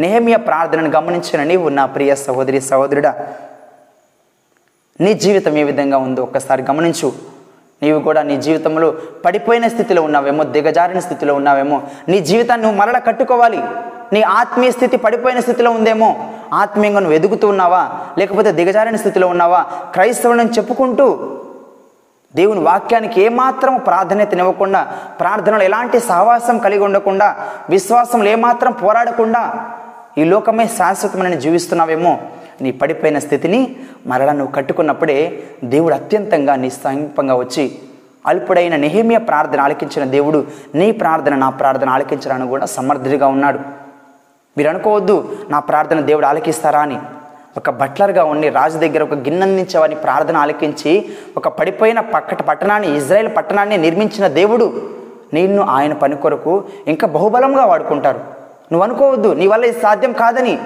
నెహమియా ప్రార్థనను గమనించిన నీవు నా ప్రియ సహోదరి సహోదరుడా నీ జీవితం ఏ విధంగా ఉందో ఒక్కసారి గమనించు. నీవు కూడా నీ జీవితంలో పడిపోయిన స్థితిలో ఉన్నావేమో దిగజారిన స్థితిలో ఉన్నావేమో నీ జీవితాన్ని నువ్వు మరల కట్టుకోవాలి. నీ ఆత్మీయ స్థితి పడిపోయిన స్థితిలో ఉందేమో ఆత్మీయంగా నువ్వు ఎదుగుతూ ఉన్నావా? లేకపోతే దిగజారిన స్థితిలో ఉన్నావా? క్రైస్తవులను చెప్పుకుంటూ దేవుని వాక్యానికి ఏమాత్రం ప్రాధాన్యతనివ్వకుండా ప్రార్థనలు ఎలాంటి సహవాసం కలిగి ఉండకుండా విశ్వాసంలో ఏమాత్రం పోరాడకుండా ఈ లోకమే శాశ్వతమైన జీవిస్తున్నావేమో నీ పడిపోయిన స్థితిని మరలా నువ్వు కట్టుకున్నప్పుడే దేవుడు అత్యంతంగా నీ సమీపంగా వచ్చి అల్పుడైన నెహిమియ ప్రార్థన ఆలకించిన దేవుడు నీ ప్రార్థన నా ప్రార్థన ఆలకించడానికి కూడా సమర్థుడిగా ఉన్నాడు. మీరు అనుకోవద్దు నా ప్రార్థన దేవుడు ఆలకిస్తారా అని. ఒక బట్లర్గా ఉండి రాజు దగ్గర ఒక గిన్నెందించేవారిని ప్రార్థన ఆలకించి ఒక పడిపోయిన పక్కట పట్టణాన్ని ఇజ్రాయెల్ పట్టణాన్ని నిర్మించిన దేవుడు నిన్ను ఆయన పని కొరకు ఇంకా బహుబలంగా వాడుకుంటారు. నువ్వు అనుకోవద్దు నీ వల్ల ఇది సాధ్యం కాదని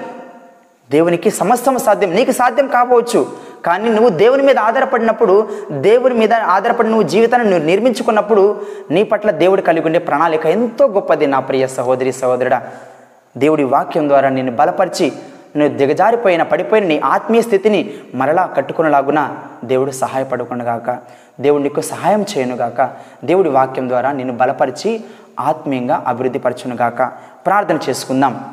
దేవునికి సమస్తం సాధ్యం. నీకు సాధ్యం కాకపోవచ్చు. కానీ నువ్వు దేవుని మీద ఆధారపడినప్పుడు దేవుని మీద ఆధారపడి నువ్వు జీవితాన్ని నువ్వు నిర్మించుకున్నప్పుడు నీ పట్ల దేవుడు కలిగి ఉండే ప్రణాళిక ఎంతో గొప్పది నా ప్రియ సహోదరి సహోదరుడా. దేవుడి వాక్యం ద్వారా నిన్ను బలపరిచి నువ్వు దిగజారిపోయిన పడిపోయిన నీ ఆత్మీయ స్థితిని మరలా కట్టుకునేలాగున దేవుడు సహాయపడకుండాగాక దేవుడు నీకు సహాయం చేయనుగాక దేవుడి వాక్యం ద్వారా నిన్ను బలపరిచి ఆత్మీయంగా అభివృద్ధి పరచునుగాక ప్రార్థన చేసుకుందాం.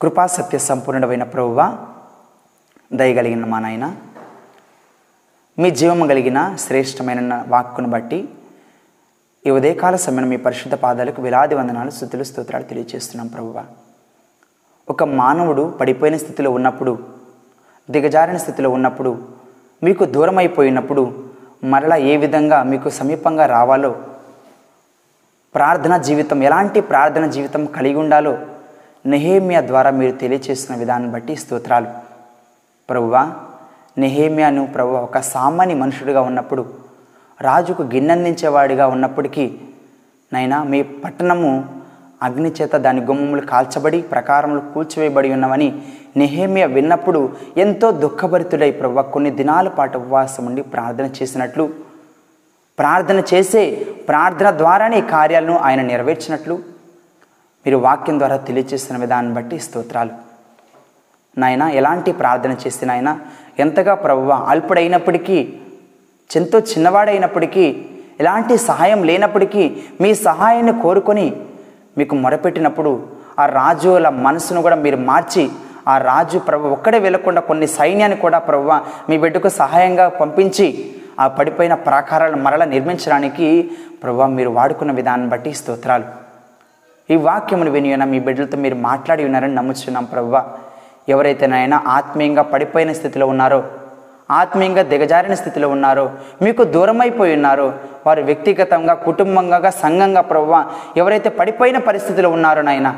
కృపా సత్య సంపూర్ణమైన ప్రభువ దయగలిగిన మా నాయన మీ జీవము కలిగిన శ్రేష్టమైన వాక్కును బట్టి ఈ ఉదయకాల సమయం మీ పరిశుద్ధ పాదాలకు వేలాది వందనాలు స్థుతులు స్తోత్రాలు తెలియజేస్తున్నాం ప్రభువ. ఒక మానవుడు పడిపోయిన స్థితిలో ఉన్నప్పుడు దిగజారిన స్థితిలో ఉన్నప్పుడు మీకు దూరం అయిపోయినప్పుడు మరలా ఏ విధంగా మీకు సమీపంగా రావాలో ప్రార్థన జీవితం ఎలాంటి ప్రార్థన జీవితం కలిగి ఉండాలో నెహేమియా ద్వారా మీరు తెలియచేసిన విధానం బట్టి స్తోత్రాలు. ప్రభువా నెహేమియాను ప్రభు ఒక సామాన్య మనుషుడిగా ఉన్నప్పుడు రాజుకు గిన్నందించేవాడిగా ఉన్నప్పటికీ నైనా మీ పట్టణము అగ్నిచేత దాని గుమ్మములు కాల్చబడి ప్రకారములు కూల్చివేయబడి ఉన్నవని నెహేమియా విన్నప్పుడు ఎంతో దుఃఖభరితుడై ప్రభు కొన్ని దినాల పాటు ఉపవాసం ఉండి ప్రార్థన చేసినట్లు ప్రార్థన చేసే ప్రార్థన ద్వారానే ఈ కార్యాలను ఆయన నెరవేర్చినట్లు మీరు వాక్యం ద్వారా తెలియచేసిన విధానం బట్టి స్తోత్రాలు. నాయన ఎలాంటి ప్రార్థన చేసిన ఆయన ఎంతగా ప్రభువ అల్పుడైనప్పటికీ ఎంతో చిన్నవాడైనప్పటికీ ఎలాంటి సహాయం లేనప్పటికీ మీ సహాయాన్ని కోరుకొని మీకు మొరపెట్టినప్పుడు ఆ రాజుల మనసును కూడా మీరు మార్చి ఆ రాజు ప్రభు ఒక్కడే వెళ్ళకుండా కొన్ని సైన్యాన్ని కూడా ప్రభు మీ బిడ్డకు సహాయంగా పంపించి ఆ పడిపోయిన ప్రాకారాలను మరల నిర్మించడానికి ప్రభు మీరు వాడుకున్న విధానం బట్టి స్తోత్రాలు. ఈ వాక్యమును విని మీ బిడ్డలతో మీరు మాట్లాడి ఉన్నారని నమ్ముచున్నాం ప్రవ్వ. ఎవరైతే నాయన ఆత్మీయంగా పడిపోయిన స్థితిలో ఉన్నారో ఆత్మీయంగా దిగజారిన స్థితిలో ఉన్నారో మీకు దూరమైపోయి ఉన్నారో వారు వ్యక్తిగతంగా కుటుంబంగా సంఘంగా ప్రవ్వ ఎవరైతే పడిపోయిన పరిస్థితిలో ఉన్నారో నాయన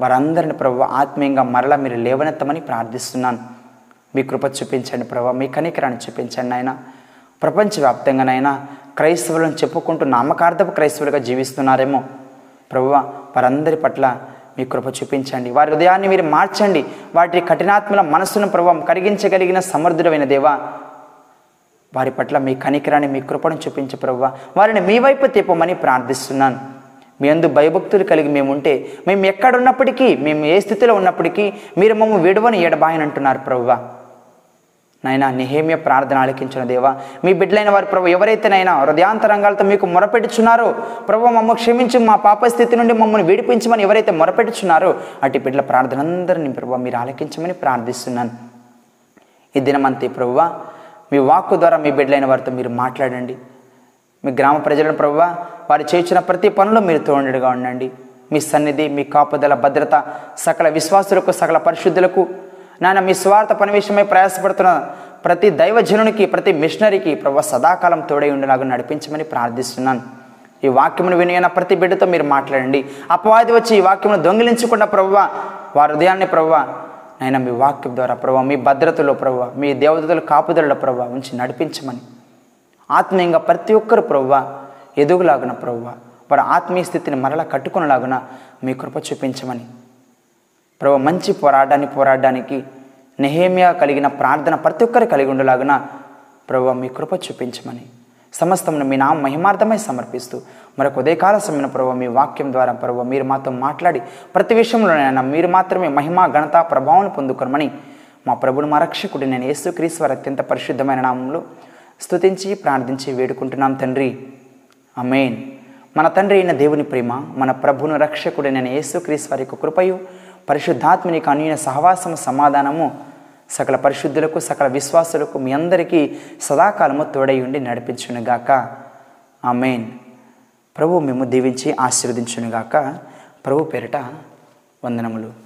వారందరిని ప్రవ్వ ఆత్మీయంగా మరలా మీరు లేవనెత్తమని ప్రార్థిస్తున్నాను. మీ కృప చూపించండి ప్రభా మీ కనికరాన్ని చూపించండి ఆయన ప్రపంచవ్యాప్తంగానైనా క్రైస్తవులను చెప్పుకుంటూ నామకార్థపు క్రైస్తవులుగా జీవిస్తున్నారేమో. ప్రభువ వారందరి పట్ల మీ కృప చూపించండి. వారి హృదయాన్ని మీరు మార్చండి. వాటి కఠినాత్మల మనస్సును ప్రభావం కరిగించగలిగిన సమర్థుడమైన దేవా వారి పట్ల మీ కనికరాన్ని మీ కృపను చూపించే ప్రభువ. వారిని మీ వైపు తిప్పమని ప్రార్థిస్తున్నాను. మీ అందు భయభక్తులు కలిగి మేము ఉంటే మేము ఎక్కడున్నప్పటికీ మేము ఏ స్థితిలో ఉన్నప్పటికీ మీరు మమ్మ విడవని ఎడబాయని ప్రభువా ప్రభువ. నైనా నిహేమ్య ప్రార్థన ఆలకించిన దేవా మీ బిడ్డలైన వారు ప్రభు ఎవరైతేనైనా హృదయాంతరంగాలతో మీకు మొరపెట్టుచున్నారో ప్రభు మమ్మల్ని క్షమించి మా పాప స్థితి నుండి మమ్మల్ని విడిపించమని ఎవరైతే మొరపెట్టుచున్నారో అటు బిడ్డల ప్రార్థన అందరినీ ప్రభు మీరు ఆలకించమని ప్రార్థిస్తున్నాను. ఈ దినమంతే ప్రభువా మీ వాక్కు ద్వారా మీ బిడ్డలైన వారితో మీరు మాట్లాడండి. మీ గ్రామ ప్రజలను ప్రభువా వారు చేయించిన ప్రతి పనులు మీరు తోడుగా ఉండండి. మీ సన్నిధి మీ కాపుదల భద్రత సకల విశ్వాసులకు సకల పరిశుద్ధులకు నాయన మీ స్వార్థ పని విషయమై ప్రయాసపడుతున్న ప్రతి దైవజనునికి ప్రతి మిషనరీకి ప్రభు సదాకాలం తోడై ఉండేలాగా నడిపించమని ప్రార్థిస్తున్నాను. ఈ వాక్యమును వినియన ప్రతి బిడ్డతో మీరు మాట్లాడండి. అపవాది వచ్చి ఈ వాక్యమును దొంగిలించకుండా ప్రభువ వారి హృదయాన్ని ప్రభువ నైనా మీ వాక్యం ద్వారా ప్రభు మీ భద్రతలో ప్రభు మీ దేవతల కాపుదలలో ప్రభు ఉంచి నడిపించమని. ఆత్మీయంగా ప్రతి ఒక్కరు ప్రవ్వ ఎదుగులాగున ప్రభువ వారి ఆత్మీయ స్థితిని మరలా కట్టుకునేలాగున మీ కృప చూపించమని. ప్రభు మంచి పోరాటాన్ని పోరాడడానికి నెహేమియా కలిగిన ప్రార్థన ప్రతి ఒక్కరు కలిగి ఉండేలాగున ప్రభు మీ కృప చూపించమని సమస్తమును మీ నామ మహిమార్థమై సమర్పిస్తూ మరొక ఉదయకాల సమయం ప్రభు మీ వాక్యం ద్వారా ప్రభు మీరు మాతో మాట్లాడి ప్రతి విషయంలోనైనా మీరు మాత్రమే మహిమ ఘనత ప్రభావం పొందుకోమని మా ప్రభుడు మా రక్షకుడు నేను యేసుక్రీస్తు అత్యంత పరిశుద్ధమైన నామంలో స్తుతించి ప్రార్థించి వేడుకుంటున్నాం తండ్రి. అమేన్ మన తండ్రి అయిన దేవుని ప్రేమ మన ప్రభును రక్షకుడైన యేసుక్రీస్తు వారి యొక్క కృపయు పరిశుద్ధాత్మని అన్యూన సహవాసము సమాధానము సకల పరిశుద్ధులకు సకల విశ్వాసులకు మీ అందరికీ సదాకాలము తోడై ఉండి నడిపించునుగాక. మెయిన్ ప్రభు మేము దీవించి ఆశీర్వదించునుగాక. ప్రభు పేరిట వందనములు.